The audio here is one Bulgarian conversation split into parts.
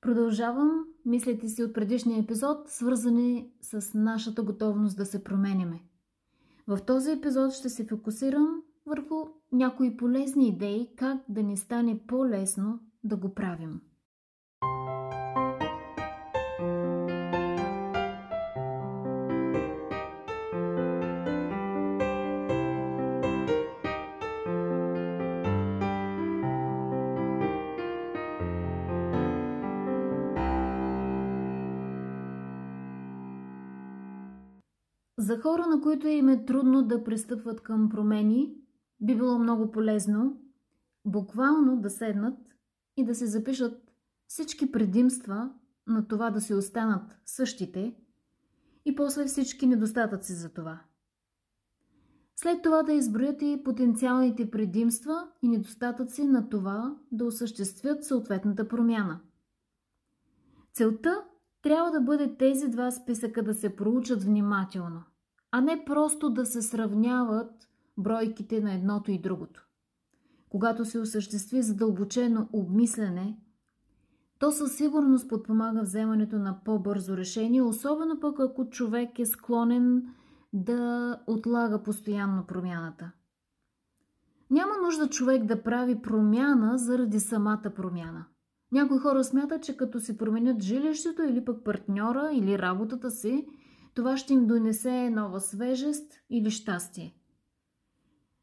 Продължавам мислите си от предишния епизод, свързани с нашата готовност да се променяме. В този епизод ще се фокусирам върху някои полезни идеи как да ни стане по-лесно да го правим. За хора, на които им е трудно да пристъпват към промени, би било много полезно буквално да седнат и да се запишат всички предимства на това да си останат същите и после всички недостатъци за това. След това да изброят и потенциалните предимства и недостатъци на това да осъществят съответната промяна. Целта трябва да бъде тези два списъка да се проучат внимателно, а не просто да се сравняват бройките на едното и другото. Когато се осъществи задълбочено обмислене, то със сигурност подпомага вземането на по-бързо решение, особено пък ако човек е склонен да отлага постоянно промяната. Няма нужда човек да прави промяна заради самата промяна – някои хора смятат, че като си променят жилището или пък партньора или работата си, това ще им донесе нова свежест или щастие.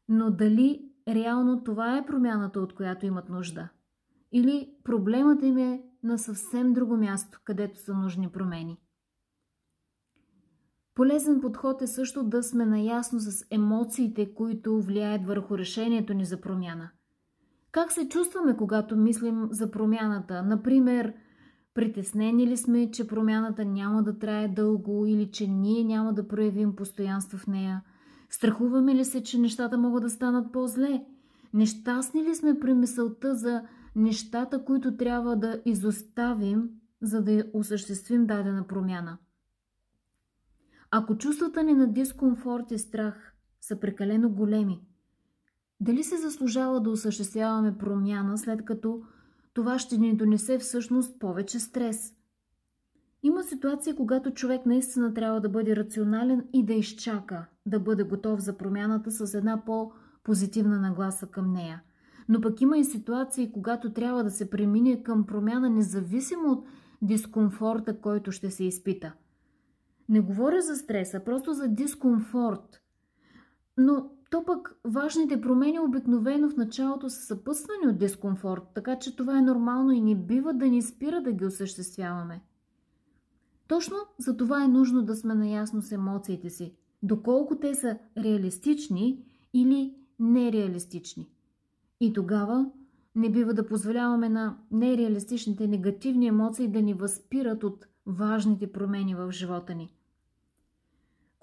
Но дали реално това е промяната, от която имат нужда? Или проблемът им е на съвсем друго място, където са нужни промени? Полезен подход е също да сме наясно с емоциите, които влияят върху решението ни за промяна. Как се чувстваме, когато мислим за промяната? Например, притеснени ли сме, че промяната няма да трае дълго или че ние няма да проявим постоянство в нея? Страхуваме ли се, че нещата могат да станат по-зле? Нещастни ли сме при мисълта за нещата, които трябва да изоставим, за да осъществим дадена промяна? Ако чувствата ни на дискомфорт и страх са прекалено големи, дали се заслужава да осъществяваме промяна, след като това ще ни донесе всъщност повече стрес? Има ситуации, когато човек наистина трябва да бъде рационален и да изчака, да бъде готов за промяната с една по-позитивна нагласа към нея. Но пък има и ситуации, когато трябва да се премине към промяна, независимо от дискомфорта, който ще се изпита. Не говоря за стреса, просто за дискомфорт. Но то пък важните промени обикновено в началото са съпътствани от дискомфорт, така че това е нормално и не бива да ни спира да ги осъществяваме. Точно за това е нужно да сме наясно с емоциите си, доколко те са реалистични или нереалистични. И тогава не бива да позволяваме на нереалистичните негативни емоции да ни възпират от важните промени в живота ни.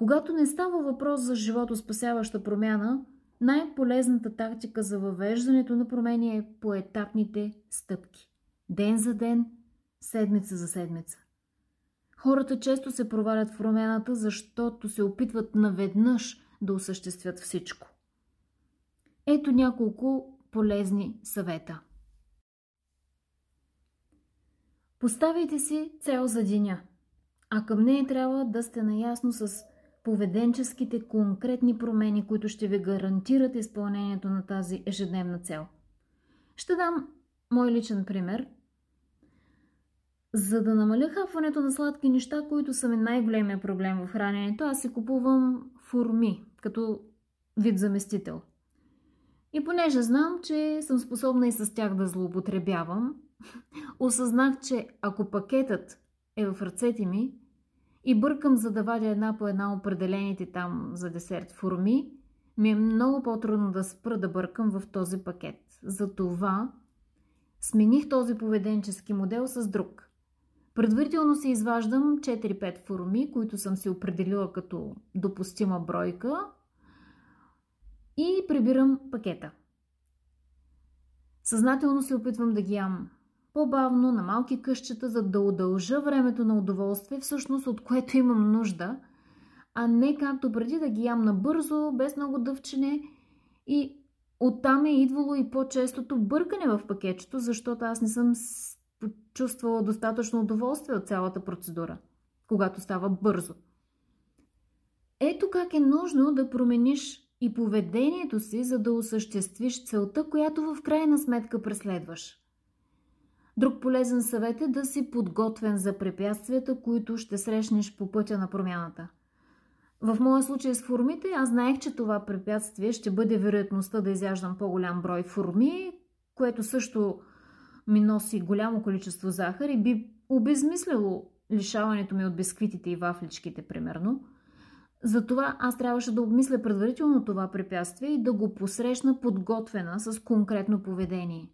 Когато не става въпрос за живото спасяваща промяна, най-полезната тактика за въвеждането на промени е поетапните стъпки. Ден за ден, седмица за седмица. Хората често се провалят в промяната, защото се опитват наведнъж да осъществят всичко. Ето няколко полезни съвета. Поставяйте си цел за деня, а към нея трябва да сте наясно с поведенческите конкретни промени, които ще ви гарантират изпълнението на тази ежедневна цел. Ще дам мой личен пример. За да намаля хапването на сладки неща, които са ми най-големия проблем в храненето, аз си купувам форми, като вид заместител. И понеже знам, че съм способна и с тях да злоупотребявам, осъзнах, че ако пакетът е в ръцете ми, и бъркам за да вадя една по една определените там за десерт форми, ми е много по-трудно да спра да бъркам в този пакет. Затова смених този поведенчески модел с друг. Предварително си изваждам 4-5 форми, които съм си определила като допустима бройка и прибирам пакета. Съзнателно се опитвам да ги ям по-бавно, на малки къщета, за да удължа времето на удоволствие, всъщност от което имам нужда, а не както преди да ги ям набързо, без много дъвчене и оттам е идвало и по-честото бъркане в пакетчето, защото аз не съм почувствала достатъчно удоволствие от цялата процедура, когато става бързо. Ето как е нужно да промениш и поведението си, за да осъществиш целта, която в крайна сметка преследваш. Друг полезен съвет е да си подготвен за препятствията, които ще срещнеш по пътя на промяната. В моя случай с формите, аз знаех, че това препятствие ще бъде вероятността да изяждам по-голям брой форми, което също ми носи голямо количество захар и би обезмислило лишаването ми от бисквитите и вафличките, примерно. Затова аз трябваше да обмисля предварително това препятствие и да го посрещна подготвена с конкретно поведение.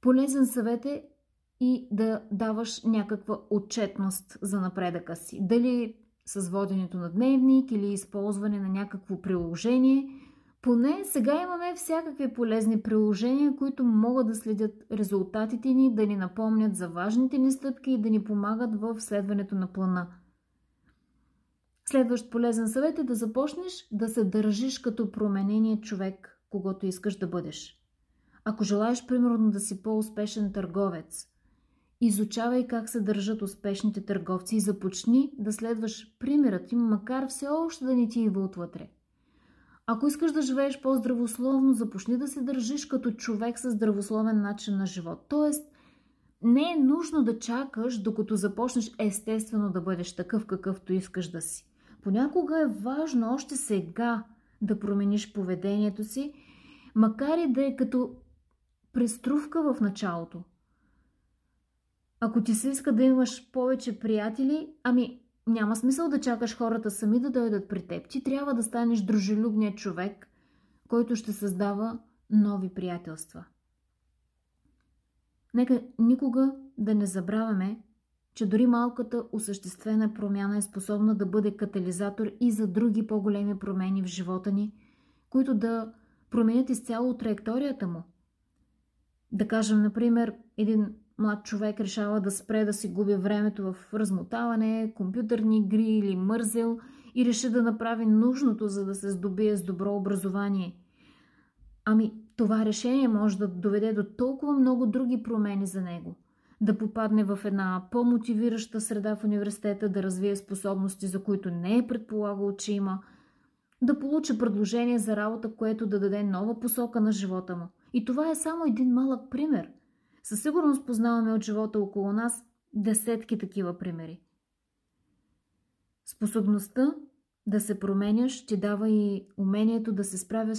Полезен съвет е и да даваш някаква отчетност за напредъка си. Дали с воденето на дневник или използване на някакво приложение. Поне сега имаме всякакви полезни приложения, които могат да следят резултатите ни, да ни напомнят за важните ни стъпки и да ни помагат в следването на плана. Следващ полезен съвет е да започнеш да се държиш като променение човек, когато искаш да бъдеш. Ако желаеш, примерно, да си по-успешен търговец, изучавай как се държат успешните търговци и започни да следваш примерът им, макар все още да не ти идва отвътре. Ако искаш да живееш по-здравословно, започни да се държиш като човек с здравословен начин на живот. Тоест, не е нужно да чакаш, докато започнеш естествено да бъдеш такъв, какъвто искаш да си. Понякога е важно още сега да промениш поведението си, макар и да е като преструвка в началото. Ако ти се иска да имаш повече приятели, ами няма смисъл да чакаш хората сами да дойдат при теб. Ти трябва да станеш дружелюбният човек, който ще създава нови приятелства. Нека никога да не забравяме, че дори малката осъществена промяна е способна да бъде катализатор и за други по-големи промени в живота ни, които да променят изцяло траекторията му – да кажем, например, един млад човек решава да спре да си губи времето в размотаване, компютърни игри или мързел и реши да направи нужното, за да се здобие с добро образование. Ами, това решение може да доведе до толкова много други промени за него. Да попадне в една по-мотивираща среда в университета, да развие способности, за които не е предполагал, че има, да получи предложение за работа, което да даде нова посока на живота му – и това е само един малък пример. Със сигурност познаваме от живота около нас десетки такива примери. Способността да се променяш ти дава и умението да се справяш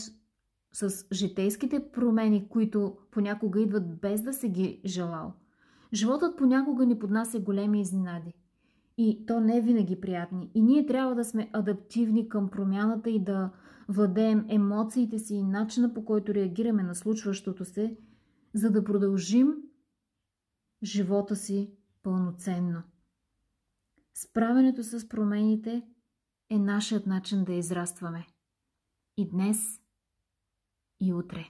с житейските промени, които понякога идват без да се ги желал. Животът понякога ни поднася големи изненади. И то не е винаги приятни. И ние трябва да сме адаптивни към промяната и да владеем емоциите си и начина по който реагираме на случващото се, за да продължим живота си пълноценно. Справянето с промените е нашият начин да израстваме. И днес, и утре.